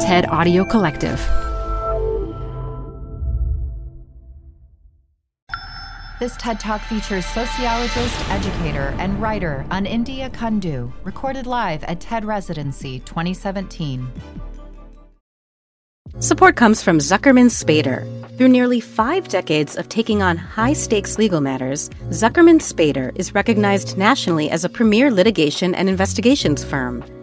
TED Audio Collective. This TED Talk features sociologist, educator, and writer Anindya Kundu, recorded live at TED Residency 2017. Support comes from Zuckerman Spader. Through nearly five decades of taking on high stakes legal matters, Zuckerman Spader is recognized nationally as a premier litigation and investigations firm.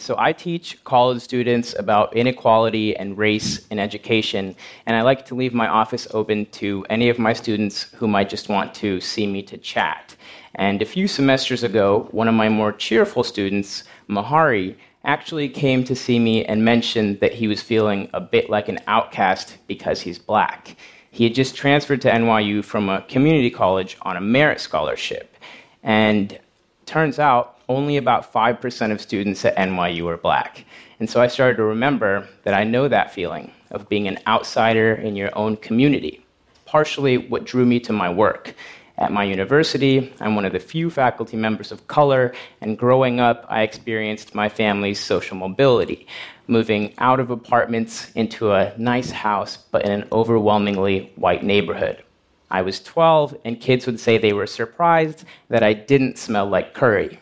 So I teach college students about inequality and race in education, and I like to leave my office open to any of my students who might just want to see me to chat. And a few semesters ago, one of my more cheerful students, Mahari, actually came to see me and mentioned that he was feeling a bit like an outcast because he's black. He had just transferred to NYU from a community college on a merit scholarship. And turns out only about 5% of students at NYU are black. And so I started to remember that I know that feeling of being an outsider in your own community, partially what drew me to my work. At my university, I'm one of the few faculty members of color, and growing up, I experienced my family's social mobility, moving out of apartments into a nice house, but in an overwhelmingly white neighborhood. I was 12, and kids would say they were surprised that I didn't smell like curry.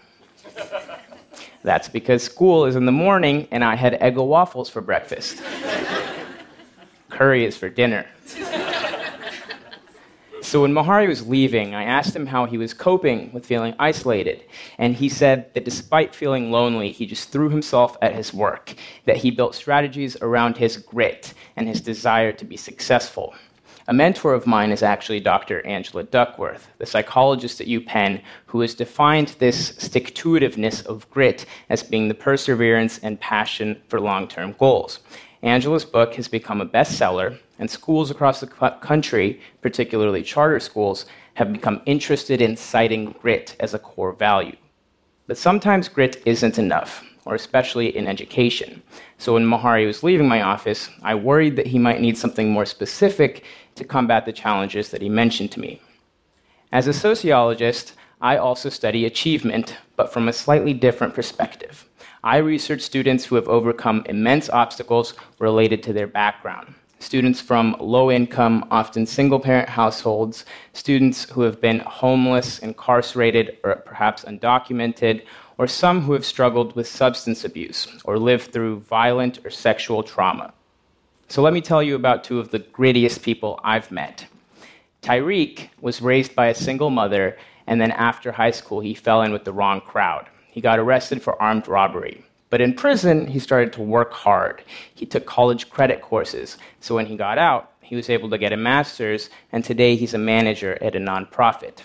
That's because school is in the morning and I had Eggo waffles for breakfast. Curry is for dinner. So when Mahari was leaving, I asked him how he was coping with feeling isolated. And he said that despite feeling lonely, he just threw himself at his work, that he built strategies around his grit and his desire to be successful. A mentor of mine is actually Dr. Angela Duckworth, the psychologist at UPenn, who has defined this stick to itiveness of grit as being the perseverance and passion for long term goals. Angela's book has become a bestseller, and schools across the country, particularly charter schools, have become interested in citing grit as a core value. But sometimes grit isn't enough or especially in education. So when Mahari was leaving my office, I worried that he might need something more specific to combat the challenges that he mentioned to me. As a sociologist, I also study achievement, but from a slightly different perspective. I research students who have overcome immense obstacles related to their background. Students from low income, often single parent households, students who have been homeless, incarcerated, or perhaps undocumented, or some who have struggled with substance abuse or lived through violent or sexual trauma. So let me tell you about two of the grittiest people I've met. Tyreek was raised by a single mother, and then after high school, he fell in with the wrong crowd. He got arrested for armed robbery. But in prison, he started to work hard. He took college credit courses, so when he got out, he was able to get a master's, and today he's a manager at a nonprofit.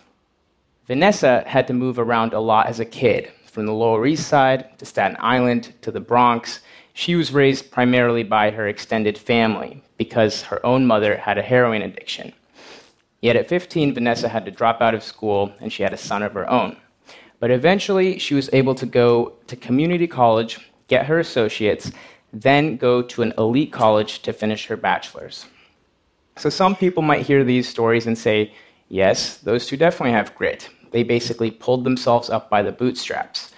Vanessa had to move around a lot as a kid, from the Lower East Side to Staten Island to the Bronx. She was raised primarily by her extended family because her own mother had a heroin addiction. Yet at 15, Vanessa had to drop out of school and she had a son of her own. But eventually, she was able to go to community college, get her associates, then go to an elite college to finish her bachelor's. So some people might hear these stories and say, yes, those two definitely have grit. They basically pulled themselves up by the bootstraps.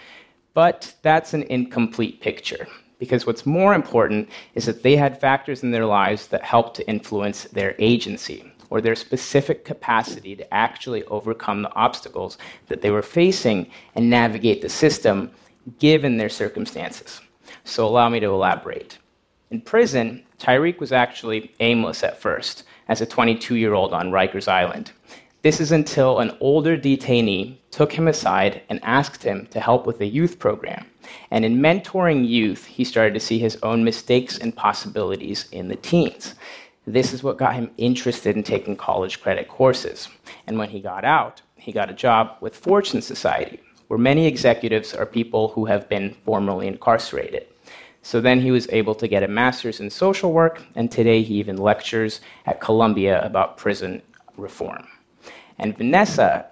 But that's an incomplete picture, because what's more important is that they had factors in their lives that helped to influence their agency or their specific capacity to actually overcome the obstacles that they were facing and navigate the system given their circumstances. So, allow me to elaborate. In prison, Tyreek was actually aimless at first as a 22 year old on Rikers Island. This is until an older detainee took him aside and asked him to help with a youth program. And in mentoring youth, he started to see his own mistakes and possibilities in the teens. This is what got him interested in taking college credit courses. And when he got out, he got a job with Fortune Society, where many executives are people who have been formerly incarcerated. So then he was able to get a master's in social work, and today he even lectures at Columbia about prison reform. And Vanessa,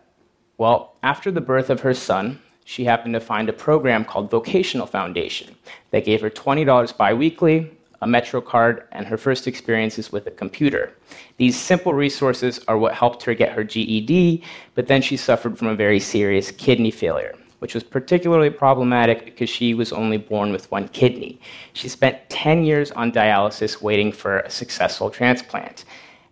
well, after the birth of her son, she happened to find a program called Vocational Foundation that gave her $20 biweekly, a Metro card, and her first experiences with a computer. These simple resources are what helped her get her GED, but then she suffered from a very serious kidney failure, which was particularly problematic because she was only born with one kidney. She spent 10 years on dialysis waiting for a successful transplant.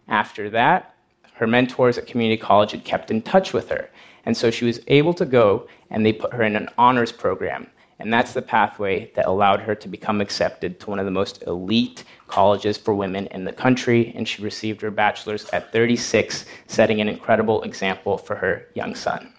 After that, her mentors at community college had kept in touch with her. And so she was able to go, and they put her in an honors program. And that's the pathway that allowed her to become accepted to one of the most elite colleges for women in the country. And she received her bachelor's at 36, setting an incredible example for her young son.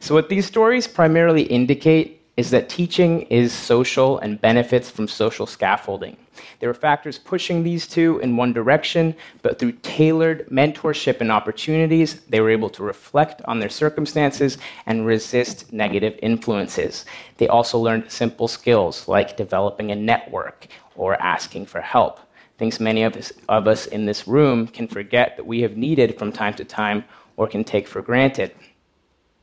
So, what these stories primarily indicate is that teaching is social and benefits from social scaffolding. There were factors pushing these two in one direction, but through tailored mentorship and opportunities, they were able to reflect on their circumstances and resist negative influences. They also learned simple skills like developing a network or asking for help. Things many of us, of us in this room can forget that we have needed from time to time or can take for granted.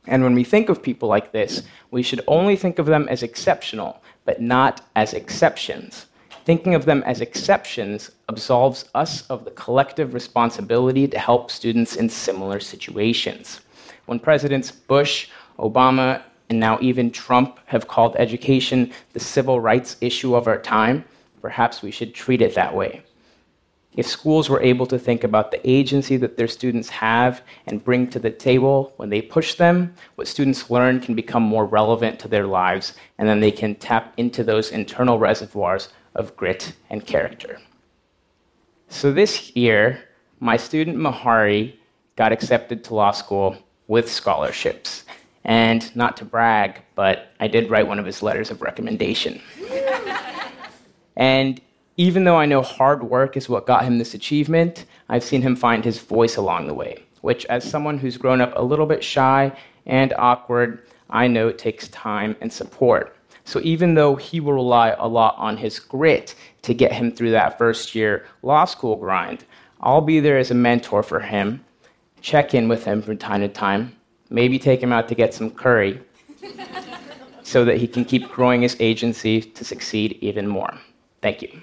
And when we think of people like this, we should only think of them as exceptional, but not as exceptions. Thinking of them as exceptions absolves us of the collective responsibility to help students in similar situations. When Presidents Bush, Obama, and now even Trump have called education the civil rights issue of our time, perhaps we should treat it that way. If schools were able to think about the agency that their students have and bring to the table when they push them, what students learn can become more relevant to their lives, and then they can tap into those internal reservoirs of grit and character. So this year, my student Mahari got accepted to law school with scholarships. And not to brag, but I did write one of his letters of recommendation. and even though I know hard work is what got him this achievement, I've seen him find his voice along the way, which, as someone who's grown up a little bit shy and awkward, I know it takes time and support. So even though he will rely a lot on his grit to get him through that first year law school grind, I'll be there as a mentor for him, check in with him from time to time, maybe take him out to get some curry so that he can keep growing his agency to succeed even more. Thank you.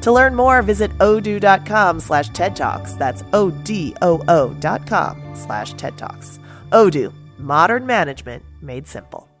To learn more, visit odoo.com slash TED Talks. That's O-D-O-O dot com slash TED Talks. Odoo, modern management made simple.